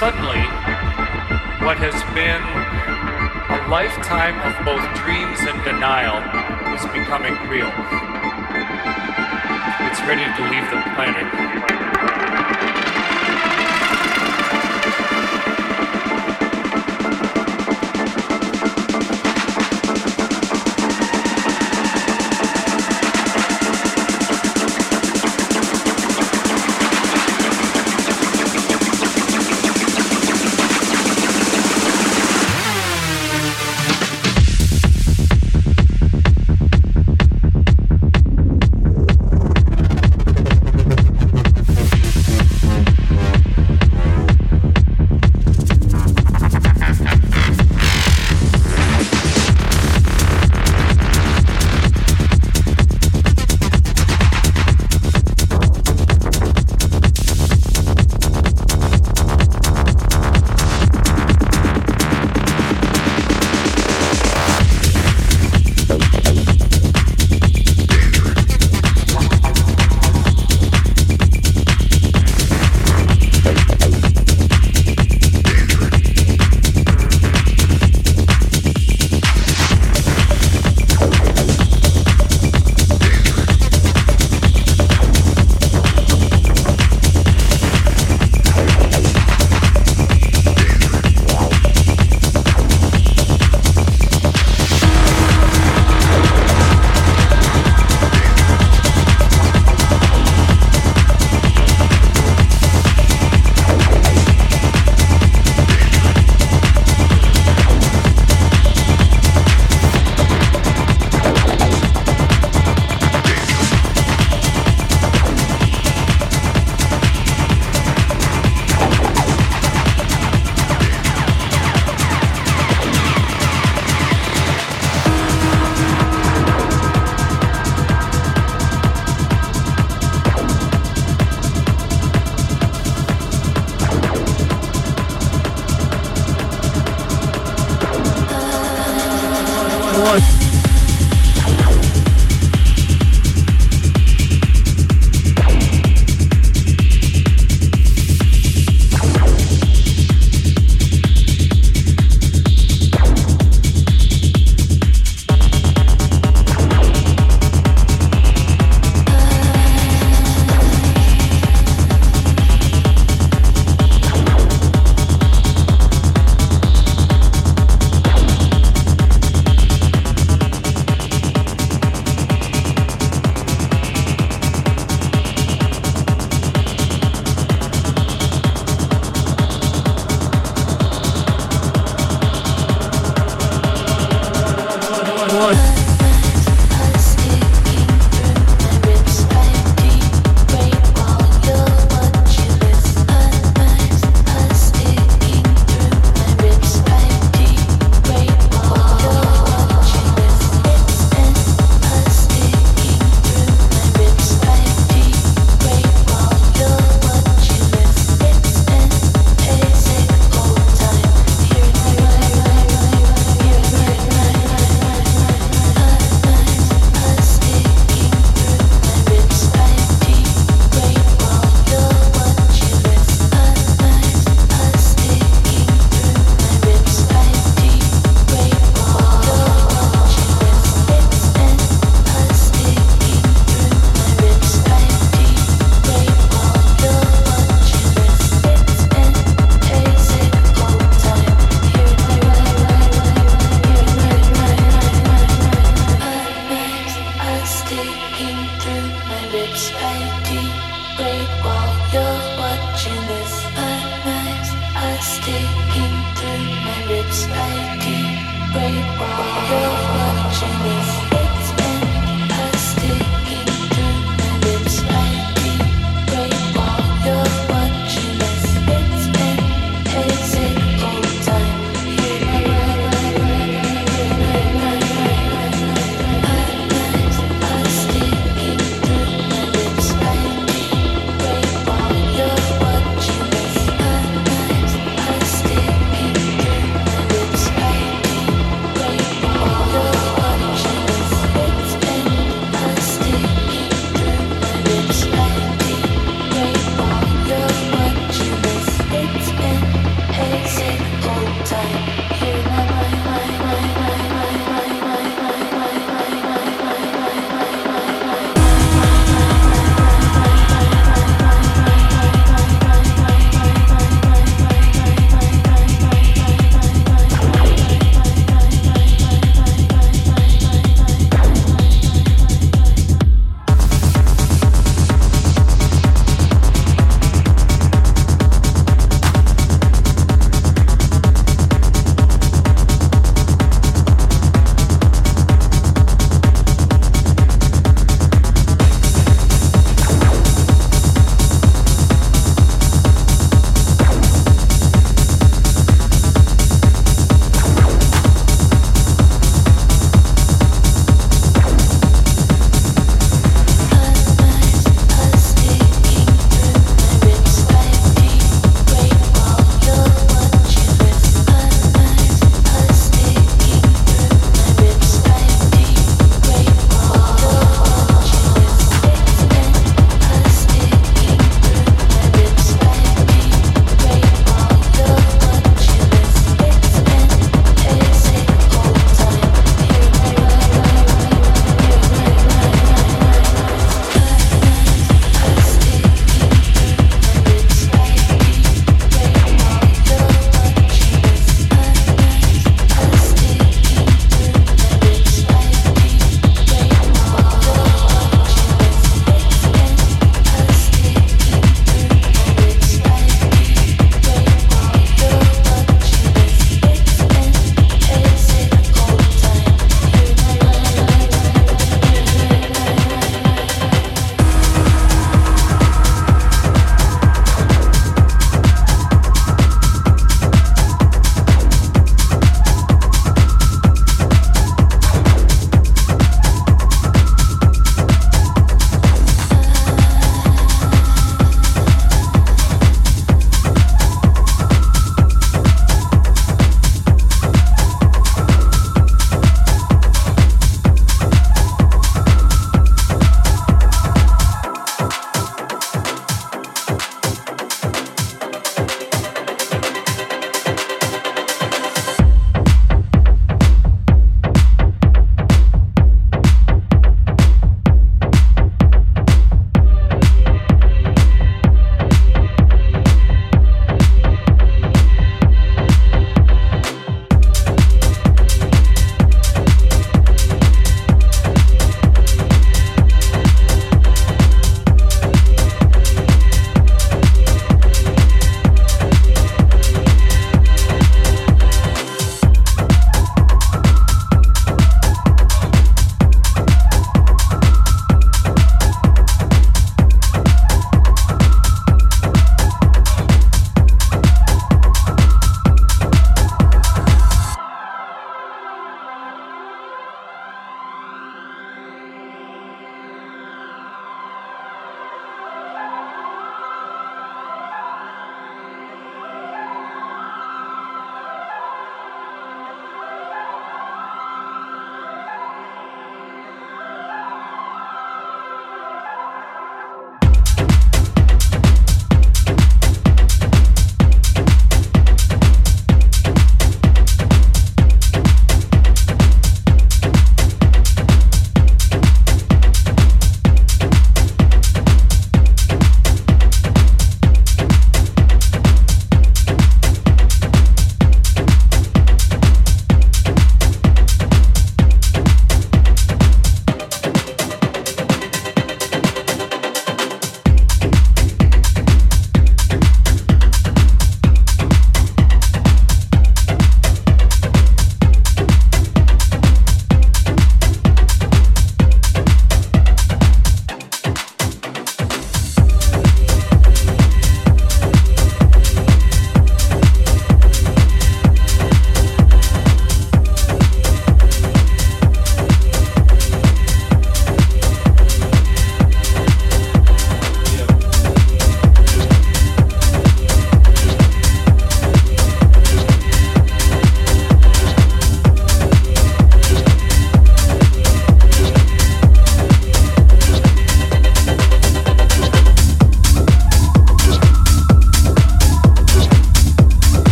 Suddenly, what has been a lifetime of both dreams and denial is becoming real. It's ready to leave the planet.